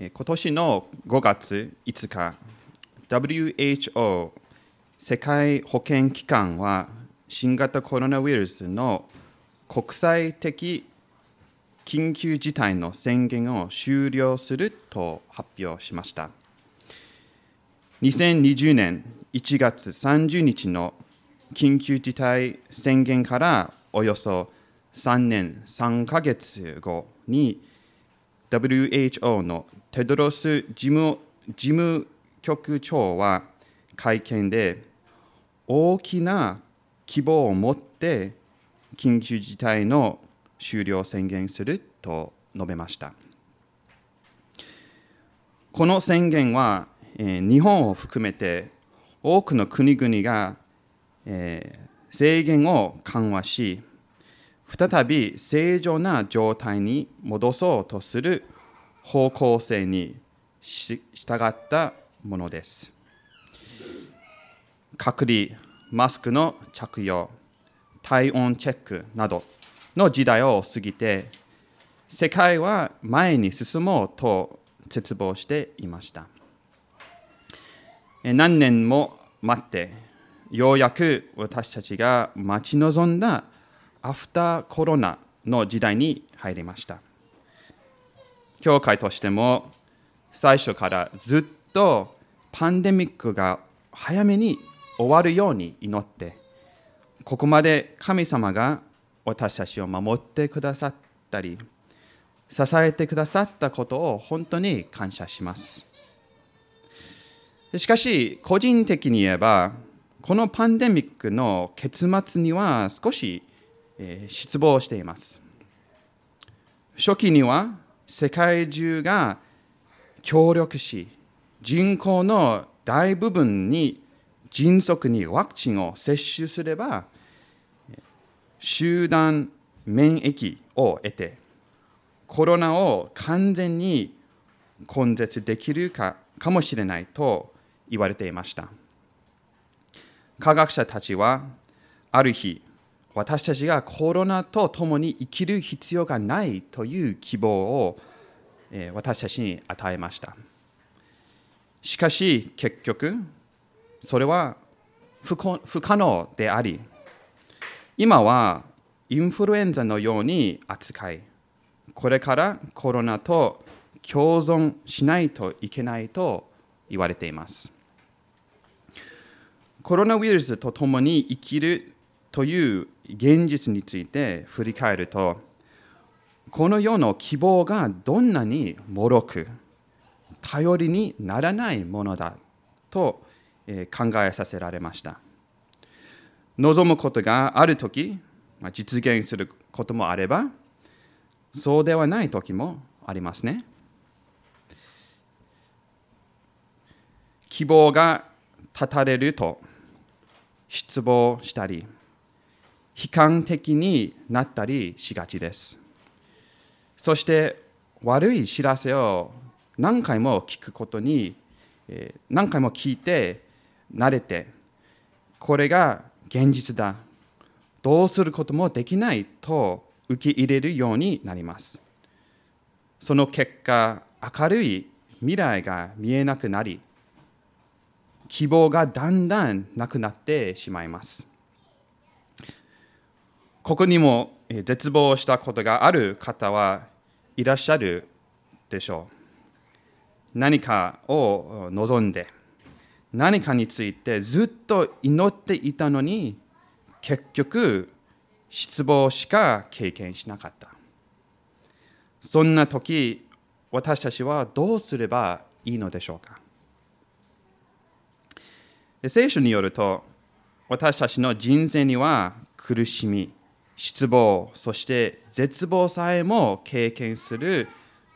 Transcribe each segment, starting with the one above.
今年の5月5日、WHO 世界保健機関は新型コロナウイルスの国際的緊急事態の宣言を終了すると発表しました。2020年1月30日の緊急事態宣言からおよそ3年3ヶ月後に WHO のテドロス事務事務局長は会見で大きな希望を持って緊急事態の終了を宣言すると述べました。この宣言は、えー、日本を含めて多くの国々が、えー、制限を緩和し、再び正常な状態に戻そうとする方向性に従ったものです。隔離、マスクの着用、体温チェックなどの時代を過ぎて、世界は前に進もうと絶望していました。何年も待って、ようやく私たちが待ち望んだアフターコロナの時代に入りました。教会としても最初からずっとパンデミックが早めに終わるように祈ってここまで神様が私たちを守ってくださったり支えてくださったことを本当に感謝しますしかし個人的に言えばこのパンデミックの結末には少し失望しています。初期には世界中が協力し人口の大部分に迅速にワクチンを接種すれば集団免疫を得てコロナを完全に根絶できるかかもしれないと言われていました。科学者たちはある日私たちがコロナと共に生きる必要がないという希望を私たちに与えました。しかし結局それは不可能であり今はインフルエンザのように扱いこれからコロナと共存しないといけないと言われています。コロナウイルスと共に生きるという現実について振り返るとこの世の希望がどんなに脆く頼りにならないものだと考えさせられました。望むことがある時実現することもあればそうではない時もありますね。希望が絶たれると失望したり悲観的になったりしがちです。そして悪い知らせを何回も聞くことに何回も聞いて慣れてこれが現実だ。どうすることもできないと受け入れるようになります。その結果明るい未来が見えなくなり希望がだんだんなくなってしまいます。ここにも絶望したことがある方はいらっしゃるでしょう。何かを望んで、何かについてずっと祈っていたのに、結局、失望しか経験しなかった。そんな時、私たちはどうすればいいのでしょうか。聖書によると、私たちの人生には苦しみ、失望そして絶望さえも経験する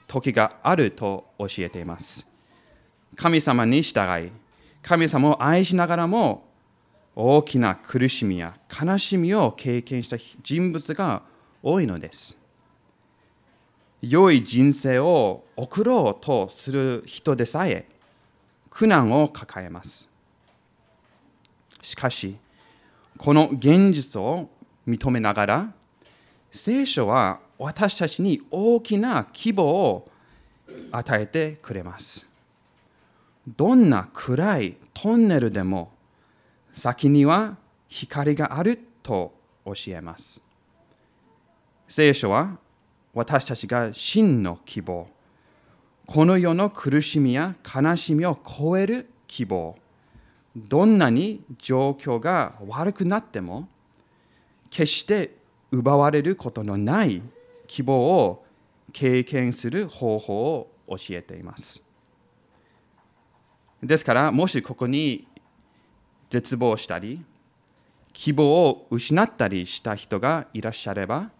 時があると教えています。神様に従い神様を愛しながらも大きな苦しみや悲しみを経験した人物が多いのです。良い人生を送ろうとする人でさえ苦難を抱えます。しかしこの現実を認めながら聖書は私たちに大きな希望を与えてくれます。どんな暗いトンネルでも先には光があると教えます。聖書は私たちが真の希望。この世の苦しみや悲しみを超える希望。どんなに状況が悪くなっても決して奪われることのない希望を経験する方法を教えています。ですからもしここに絶望したり希望を失ったりした人がいらっしゃれば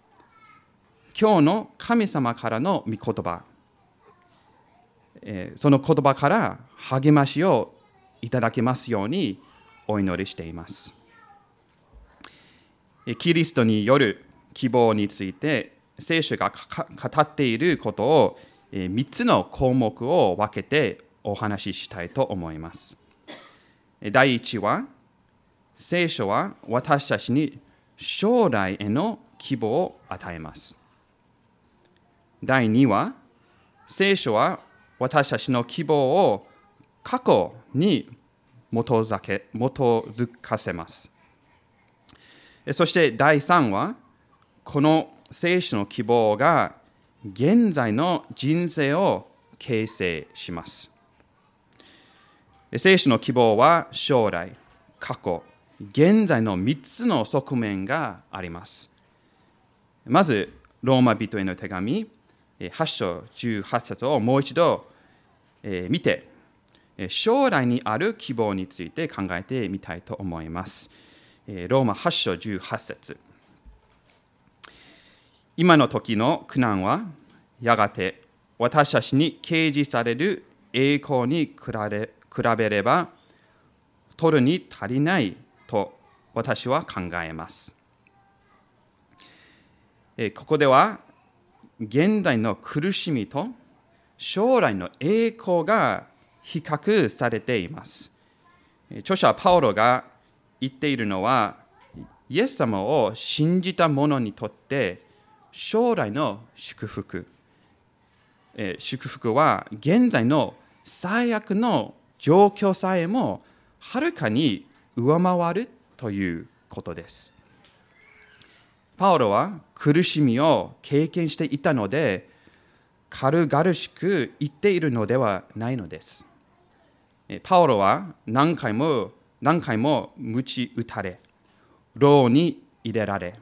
今日の神様からの御言葉その言葉から励ましをいただけますようにお祈りしています。キリストによる希望について聖書が語っていることを3つの項目を分けてお話ししたいと思います。第1は聖書は私たちに将来への希望を与えます。第2は聖書は私たちの希望を過去に基づかせます。そして第3はこの聖書の希望が現在の人生を形成します。聖書の希望は将来過去現在の3つの側面があります。まずローマ人への手紙8章18節をもう一度見て将来にある希望について考えてみたいと思います。ローマ8章18節今の時の苦難はやがて私たちに掲示される栄光に比べれば取るに足りないと私は考えます。ここでは現在の苦しみと将来の栄光が比較されています。著者パオロが言っているのはイエス様を信じた者にとって将来の祝福、祝福は現在の最悪の状況さえもはるかに上回るということです。パウロは苦しみを経験していたので軽々しく言っているのではないのです。パウロは何回も何回も鞭打たれ、牢に入れられ、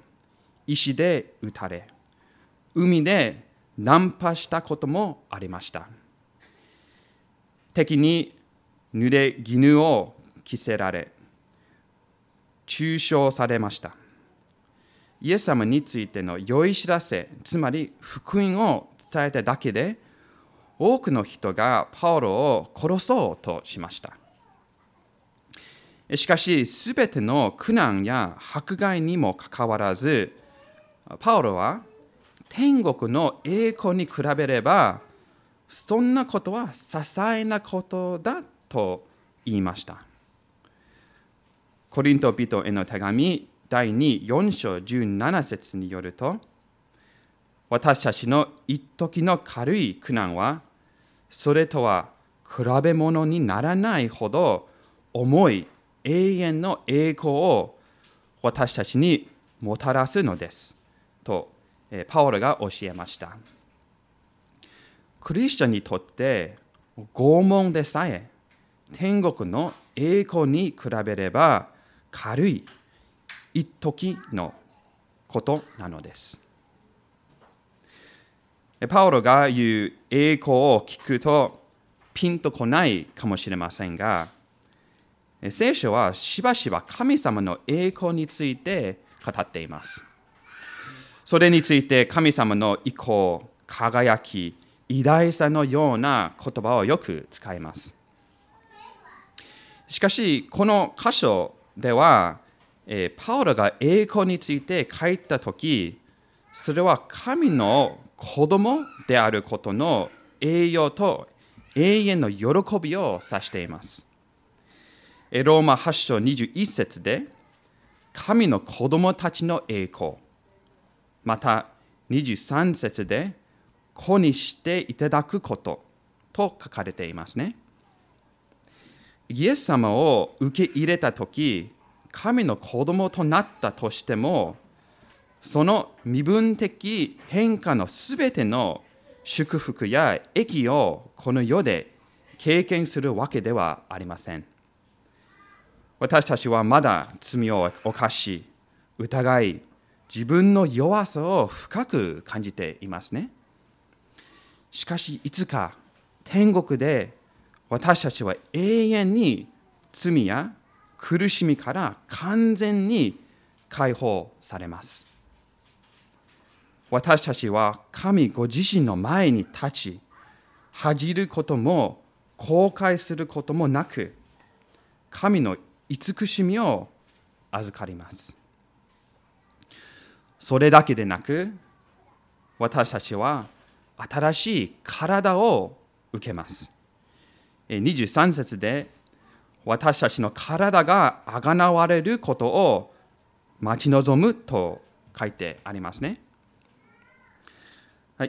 石で打たれ、海でナンパしたこともありました。敵に濡れ衣を着せられ、中傷されました。イエス様についての良い知らせ、つまり福音を伝えただけで、多くの人がパウロを殺そうとしました。しかし、すべての苦難や迫害にもかかわらず、パウロは天国の栄光に比べれば、そんなことは些細なことだと言いました。コリント人への手紙第2、4章17節によると、私たちの一時の軽い苦難は、それとは比べ物にならないほど重い永遠の栄光を私たちにもたらすのです。と、パオロが教えました。クリスチャンにとって拷問でさえ天国の栄光に比べれば軽い一時のことなのです。パウロが言う栄光を聞くとピンとこないかもしれませんが、聖書はしばしば神様の栄光について語っています。それについて神様の意向、輝き、偉大さのような言葉をよく使います。しかし、この箇所では、えパウロが栄光について書いたとき、それは神の子供であることの栄養と永遠の喜びを指しています。ローマ8章21節で、神の子供たちの栄光、また23節で、子にしていただくこと、と書かれていますね。イエス様を受け入れたとき、神の子供となったとしても、その身分的変化のすべての祝福や益をこの世で経験するわけではありません。私たちはまだ罪を犯し、疑い、自分の弱さを深く感じていますね。しかし、いつか天国で私たちは永遠に罪や苦しみから完全に解放されます。私たちは神ご自身の前に立ち、恥じることも後悔することもなく、神の慈しみを預かります。それだけでなく、私たちは新しい体を受けます。23節で私たちの体があがなわれることを待ち望むと書いてありますね。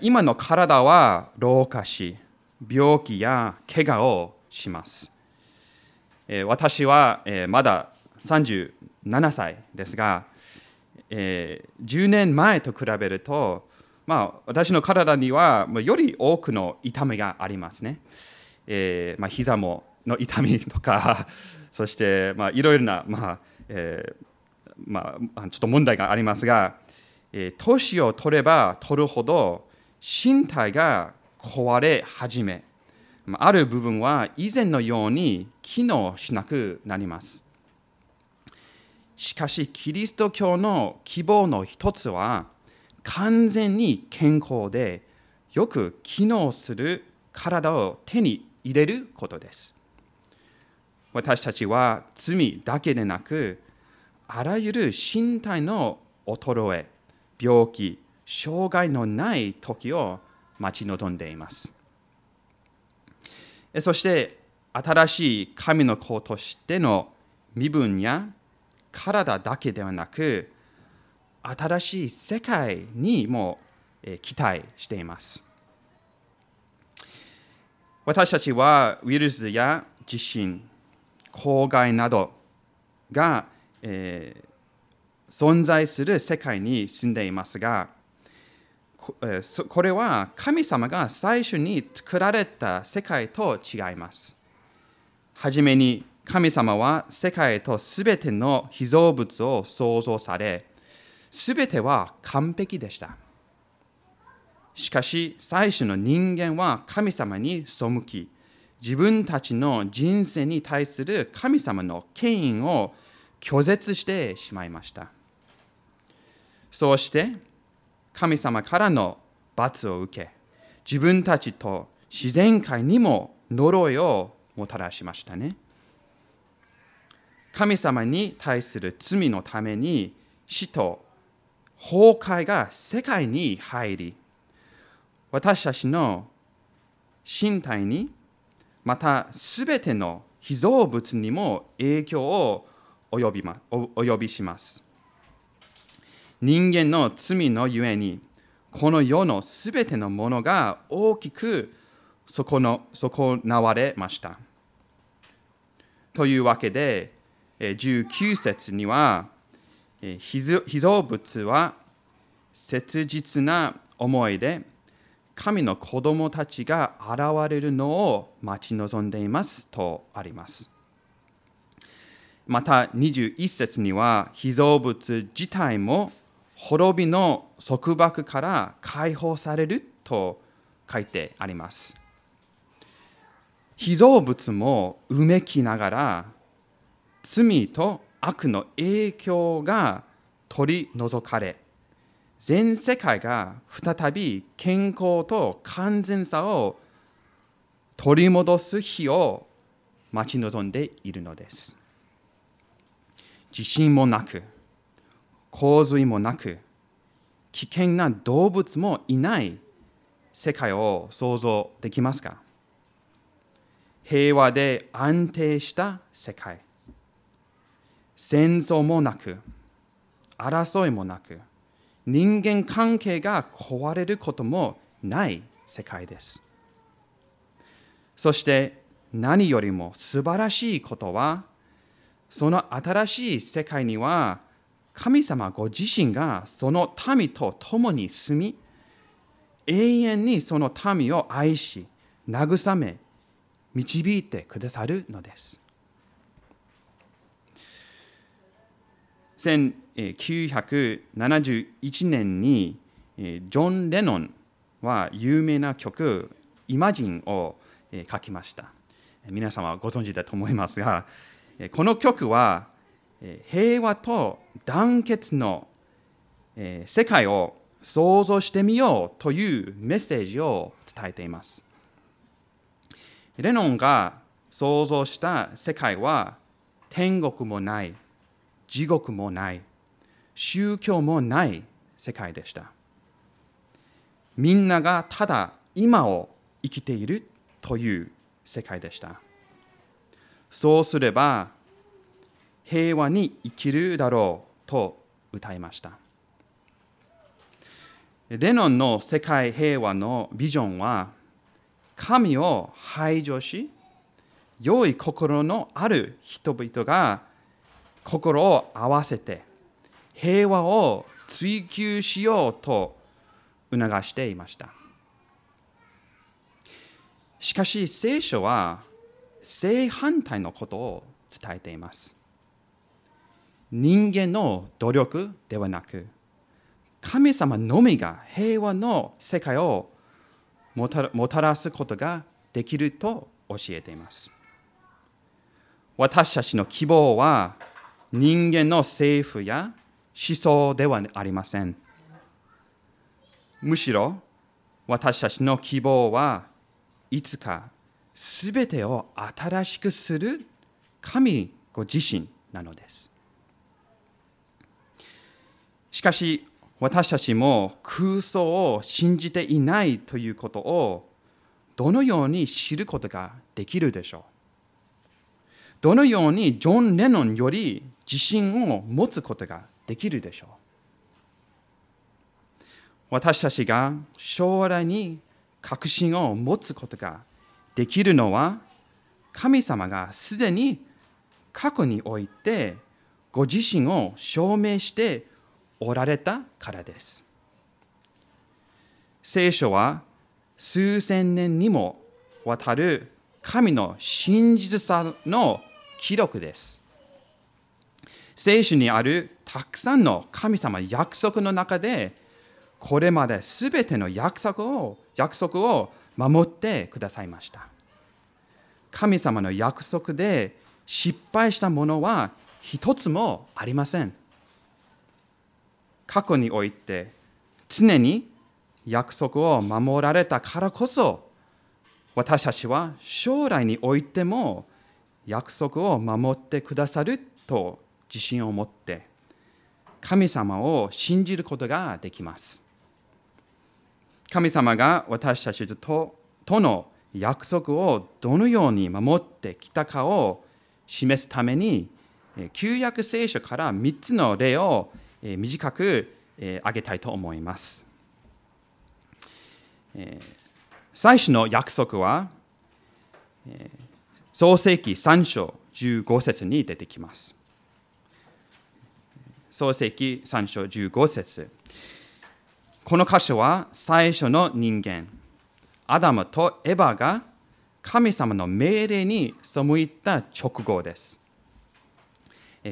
今の体は老化し、病気や怪我をします。私はまだ37歳ですが、10年前と比べると、まあ、私の体にはより多くの痛みがありますね。えーまあ、膝もの痛みとか、そして、いろいろな、まあえーまあ、ちょっと問題がありますが、えー、年を取れば取るほど身体が壊れ始め、ある部分は以前のように機能しなくなります。しかし、キリスト教の希望の一つは、完全に健康でよく機能する体を手に入れることです。私たちは罪だけでなく、あらゆる身体の衰え、病気、障害のない時を待ち望んでいます。そして新しい神の子としての身分や体だけではなく新しい世界にも期待しています。私たちはウイルスや地震、公害などが、えー、存在する世界に住んでいますが、これは神様が最初に作られた世界と違います。はじめに神様は世界とすべての被造物を創造され、すべては完璧でした。しかし、最初の人間は神様に背き、自分たちの人生に対する神様の権威を拒絶してしまいました。そうして、神様からの罰を受け、自分たちと自然界にも呪いをもたらしましたね。神様に対する罪のために死と崩壊が世界に入り、私たちの身体に、またすべての被造物にも影響を及び,、ま、及びします。人間の罪のゆえに、この世のすべてのものが大きく損なわれました。というわけで、19節には、被造物は切実な思いで神の子供たちが現れるのを待ち望んでいますとあります。また21節には被造物自体も滅びの束縛から解放されると書いてあります。被造物もうめきながら罪と悪の影響が取り除かれ全世界が再び健康と完全さを取り戻す日を待ち望んでいるのです。地震もなく、洪水もなく、危険な動物もいない世界を想像できますか？平和で安定した世界。戦争もなく、争いもなく、人間関係が壊れることもない世界です。そして何よりも素晴らしいことは、その新しい世界には神様ご自身がその民と共に住み、永遠にその民を愛し、慰め、導いてくださるのです。1971年にジョン・レノンは有名な曲「イマジン」を書きました。皆様ご存知だと思いますが、この曲は平和と団結の世界を想像してみようというメッセージを伝えています。レノンが想像した世界は天国もない地獄もない宗教もない世界でしたみんながただ今を生きているという世界でしたそうすれば平和に生きるだろうと歌いました。レノンの世界平和のビジョンは神を排除し良い心のある人々が心を合わせて平和を追求しようと促していました。しかし聖書は正反対のことを伝えています。人間の努力ではなく神様のみが平和の世界をもたらすことができると教えています私たちの希望は人間の政府や思想ではありません。むしろ私たちの希望はいつかすべてを新しくする神ご自身なのです。しかし私たちも空想を信じていないということをどのように知ることができるでしょう？どのようにジョン・レノンより自信を持つことができるでしょう？私たちが将来に確信を持つことができるのは神様がすでに過去においてご自身を証明しておられたからです。聖書は数千年にもわたる神の真実さの記録です。聖書にあるたくさんの神様約束の中でこれまで全ての約束を約束を守ってくださいました神様の約束で失敗したものは一つもありません過去において常に約束を守られたからこそ私たちは将来においても約束を守ってくださると自信を持って神様を信じることができます。神様が私たちととの約束をどのように守ってきたかを示すために旧約聖書から3つの例を短く挙げたいと思います。最初の約束は創世記3章15節に出てきます。創世記3章15節この箇所は最初の人間、アダムとエバが神様の命令に背いた直後です。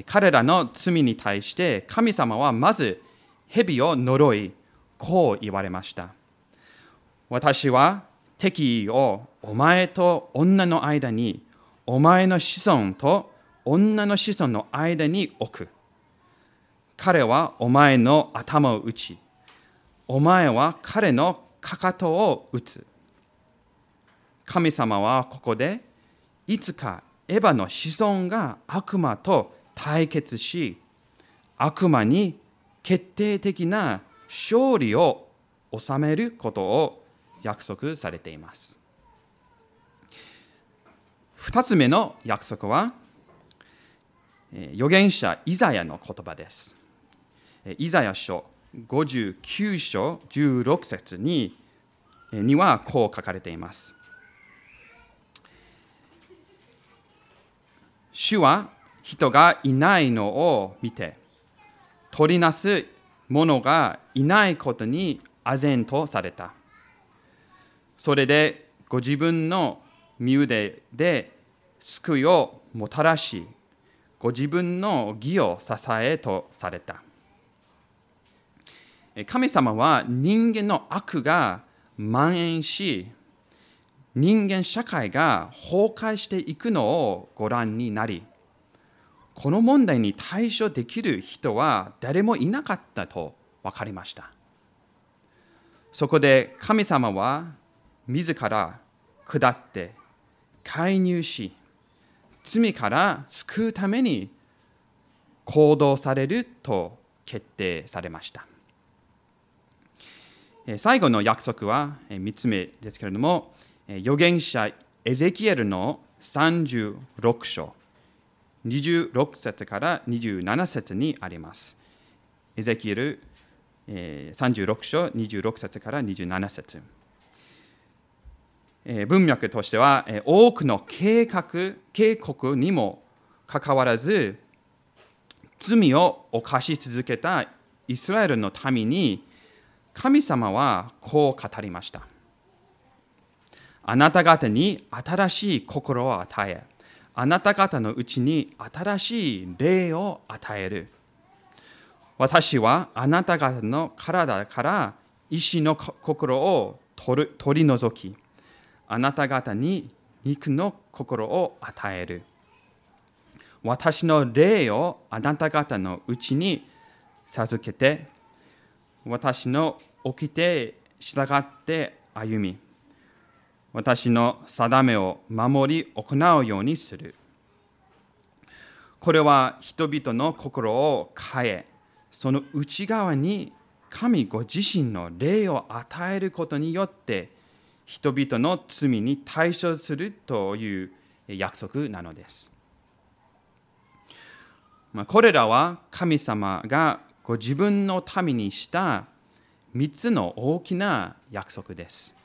彼らの罪に対して神様はまず蛇を呪い、こう言われました。私は敵意をお前と女の間に、お前の子孫と女の子孫の間に置く。彼はお前の頭を打ち、お前は彼のかかとを打つ。神様はここで、いつかエヴァの子孫が悪魔と対決し、悪魔に決定的な勝利を収めることを約束されています。二つ目の約束は、預言者イザヤの言葉です。イザヤ書59章16節ににはこう書かれています。主は人がいないのを見て、取りなす者がいないことに唖然とされた。それでご自分の身腕で救いをもたらし、ご自分の義を支えとされた。神様は人間の悪が蔓延し、人間社会が崩壊していくのをご覧になり、この問題に対処できる人は誰もいなかったと分かりました。そこで神様は自ら下って介入し、罪から救うために行動されると決定されました。最後の約束は3つ目ですけれども、預言者エゼキエルの36章、26節から27節にあります。エゼキエル36章、26節から27節。文脈としては多くの計画、警告にもかかわらず罪を犯し続けたイスラエルの民に神様はこう語りました。あなた方に新しい心を与え、あなた方のうちに新しい霊を与える。私はあなた方の体から意志の心を取る取り除き、あなた方に肉の心を与える。私の霊をあなた方のうちに授けて、私の起きて従って歩み、私の定めを守り行うようにする。これは人々の心を変え、その内側に神ご自身の霊を与えることによって、人々の罪に対処するという約束なのです。これらは神様がご自分のためにした3つの大きな約束です。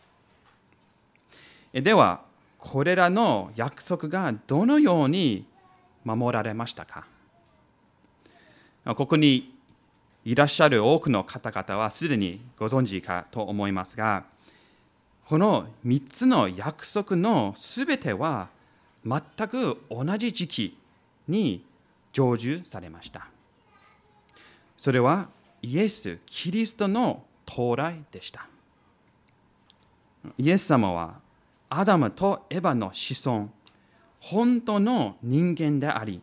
では、これらの約束がどのように守られましたか？ここにいらっしゃる多くの方々はすでにご存知かと思いますが、この3つの約束のすべては全く同じ時期に成就されました。それはイエス・キリストの到来でした。イエス様はアダムとエヴァの子孫、本当の人間であり、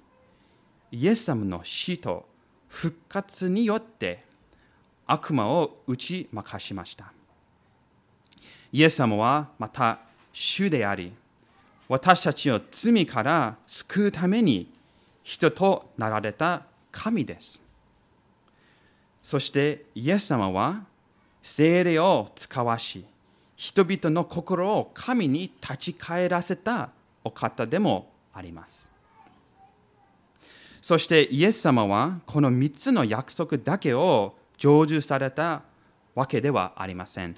イエス様の死と復活によって悪魔を打ち負かしました。イエス様はまた主であり、私たちを罪から救うために人となられた神です。そしてイエス様は精霊を使わし、人々の心を神に立ち返らせたお方でもあります。そしてイエス様はこの3つの約束だけを成就されたわけではありません。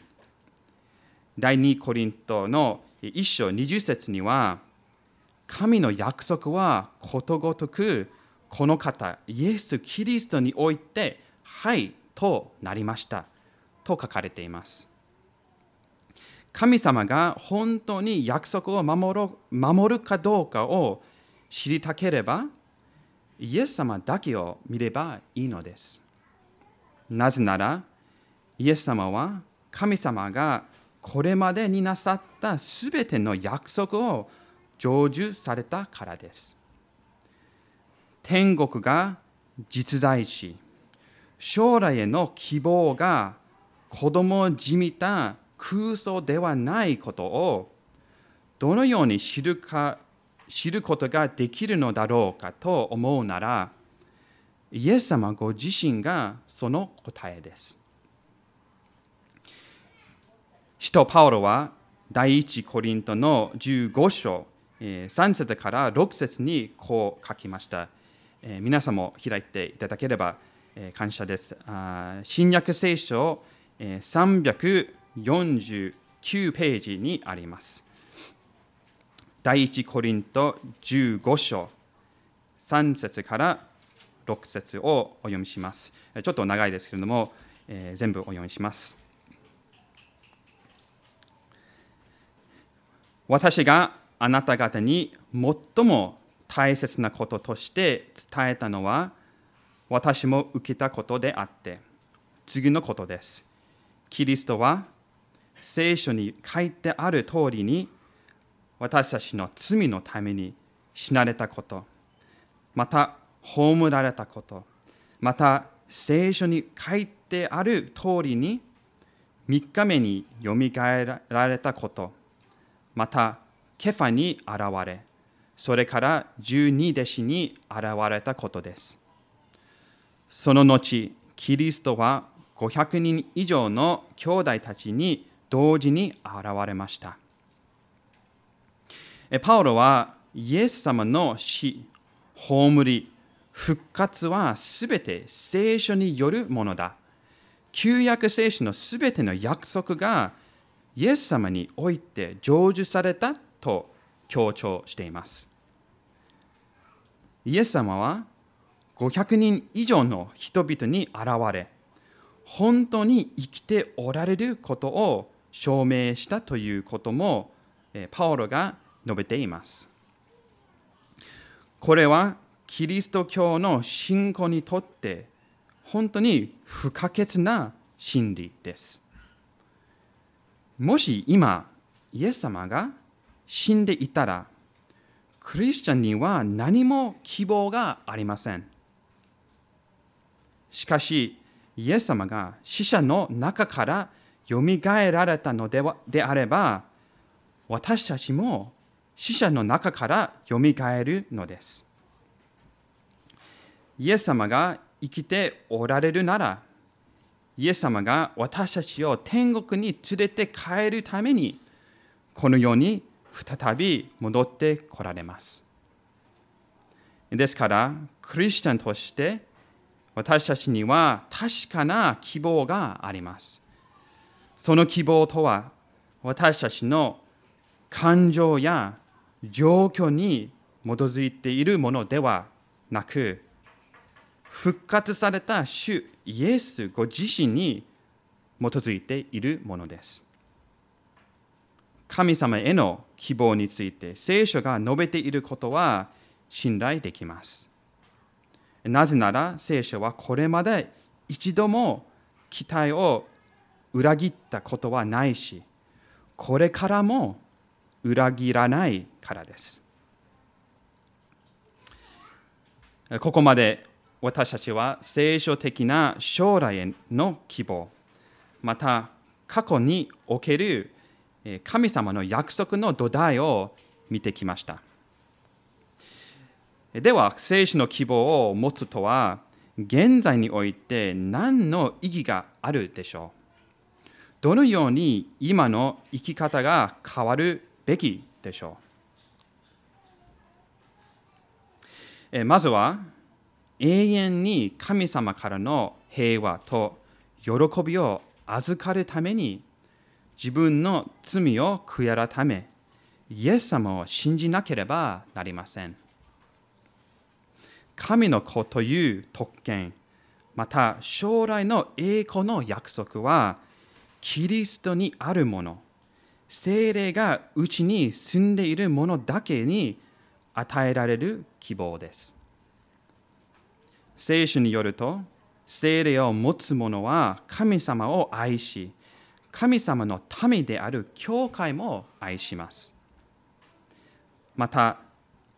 第2コリントの1章20節には、神の約束はことごとくこの方、イエス・キリストにおいて、はいとなりましたと書かれています。神様が本当に約束を守ろ守るかどうかを知りたければ、イエス様だけを見ればいいのです。なぜなら、イエス様は神様がこれまでになさったすべての約束を成就されたからです。天国が実在し、将来への希望が子供じみた空想ではないことをどのように知るか知ることができるのだろうかと思うならイエス様ご自身がその答えです。使徒パウロは第一コリントの15章3節から6節にこう書きました。皆さんも開いていただければ感謝です。新約聖書49ページにあります。第一コリント15章3節から6節をお読みします。ちょっと長いですけれども、えー、全部お読みします。私があなた方に最も大切なこととして伝えたのは、私も受けたことであって、次のことです。キリストは聖書に書いてある通りに私たちの罪のために死なれたこと、また葬られたこと、また聖書に書いてある通りに3日目によみがえられたこと、またケファに現れ、それから十二弟子に現れたことです。その後、キリストは500人以上の兄弟たちに同時に現れました。パウロはイエス様の死、葬り、復活はすべて聖書によるものだ。旧約聖書のすべての約束がイエス様において成就されたと強調しています。イエス様は500人以上の人々に現れ、本当に生きておられることを証明したということもパオロが述べています。これはキリスト教の信仰にとって本当に不可欠な真理です。もし今、イエス様が死んでいたら、クリスチャンには何も希望がありません。しかし、イエス様が死者の中からよみがえられたのではであれば、私たちも死者の中からよみがえるのです。イエス様が生きておられるなら、イエス様が私たちを天国に連れて帰るために、この世に再び戻ってこられます。ですから、クリスチャンとして私たちには確かな希望があります。その希望とは、私たちの感情や状況に基づいているものではなく、復活された主イエスご自身に基づいているものです。神様への希望について聖書が述べていることは信頼できます。なぜなら聖書はこれまで一度も期待を裏切ったことはないし、これからも裏切らないからです。ここまで私たちは聖書的な将来への希望、また過去における神様の約束の土台を見てきました。では、聖書の希望を持つとは、現在において何の意義があるでしょう？どのように今の生き方が変わるべきでしょう？まずは、永遠に神様からの平和と喜びを預かるために自分の罪を悔や改め、イエス様を信じなければなりません。神の子という特権、また将来の栄光の約束は、キリストにあるもの、精霊がうちに住んでいるものだけに与えられる希望です。聖書によると、精霊を持つ者は神様を愛し、神様の民である教会も愛します。また、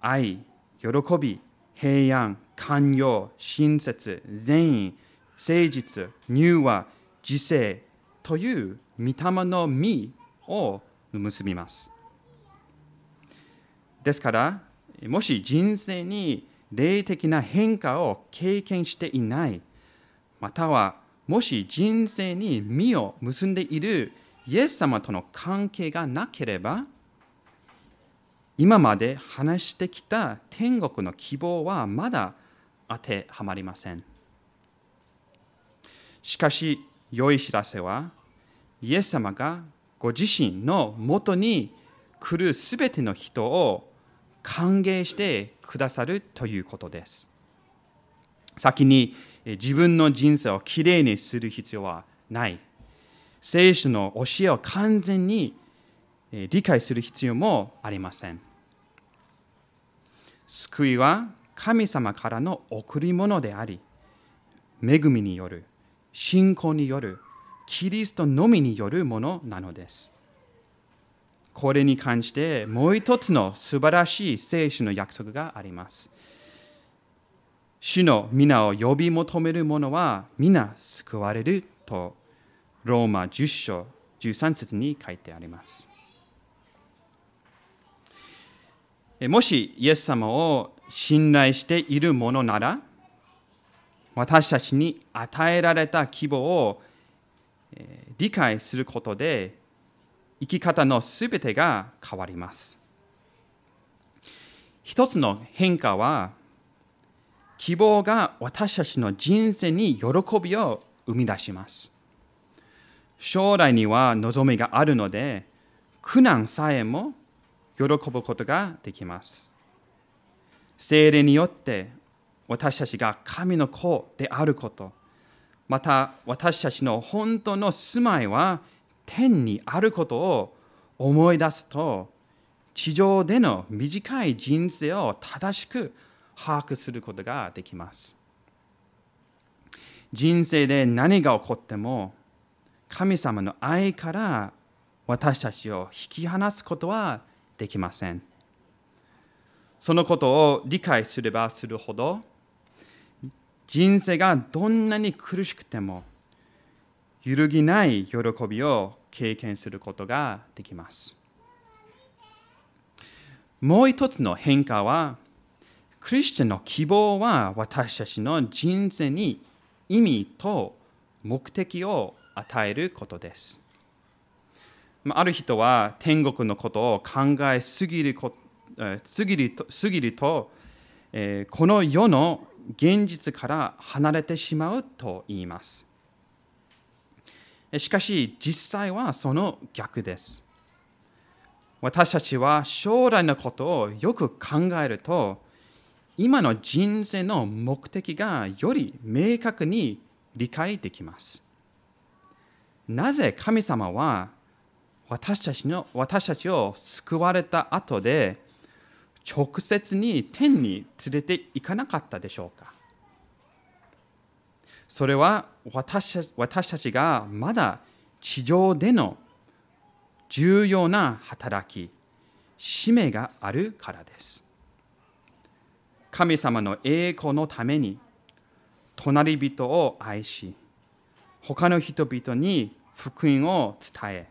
愛、喜び、平安、寛容、親切、善意、誠実、柔和、自制という御霊の実を結びます。ですから、もし人生に霊的な変化を経験していない、またはもし人生に実を結んでいるイエス様との関係がなければ、今まで話してきた天国の希望はまだ当てはまりません。しかし、良い知らせは、イエス様がご自身のもとに来るすべての人を歓迎してくださるということです。先に自分の人生をきれいにする必要はない。聖書の教えを完全に理解する必要もありません。救いは神様からの贈り物であり、恵みによる、信仰による、キリストのみによるものなのです。これに関してもう一つの素晴らしい聖書の約束があります。主の皆を呼び求める者は皆救われるとローマ10章13節に書いてあります。もしイエス様を信頼しているものなら私たちに与えられた希望を理解することで生き方のすべてが変わります。一つの変化は希望が私たちの人生に喜びを生み出します。将来には望みがあるので、苦難さえも喜ぶことができます。精霊によって私たちが神の子であること、また私たちの本当の住まいは天にあることを思い出すと、地上での短い人生を正しく把握することができます。人生で何が起こっても神様の愛から私たちを引き離すことはできません。そのことを理解すればするほど人生がどんなに苦しくても揺るぎない喜びを経験することができます。もう一つの変化はクリスチャンの希望は私たちの人生に意味と目的を与えることです。ある人は天国のことを考えすぎるこすぎるとすぎると、えこの世の現実から離れてしまうと言います。しかし実際はその逆です。私たちは将来のことをよく考えると今の人生の目的がより明確に理解できます。なぜ神様は私たちの私たちを救われた後で直接に天に連れて行かなかったでしょうかそれは私私たちがまだ地上での重要な働き、使命があるからです。神様の栄光のために隣人を愛し他の人々に福音を伝え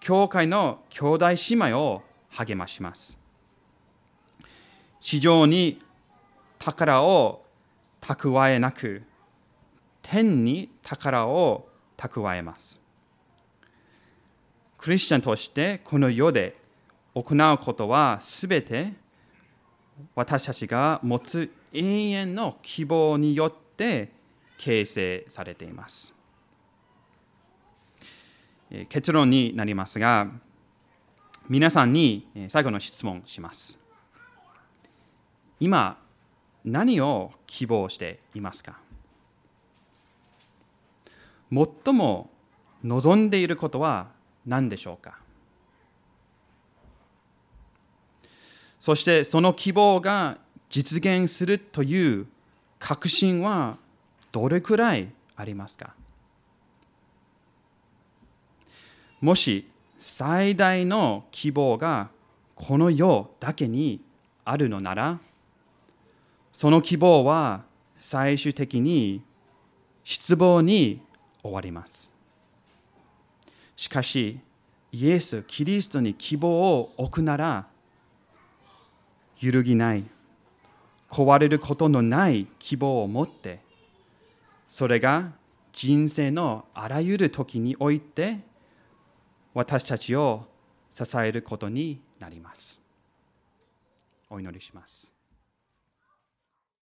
教会の兄弟姉妹を励まします地上に宝を蓄えなく天に宝を蓄えますクリスチャンとしてこの世で行うことはすべて私たちが持つ永遠の希望によって形成されています。結論になりますが、皆さんに最後の質問します。今、何を希望していますか？最も望んでいることは何でしょうか？そしてその希望が実現するという確信はどれくらいありますか？もし最大の希望がこの世だけにあるのならその希望は最終的に失望に終わります。しかしイエス・キリストに希望を置くなら揺るぎない壊れることのない希望を持ってそれが人生のあらゆる時において私たちを支えることになります。お祈りします。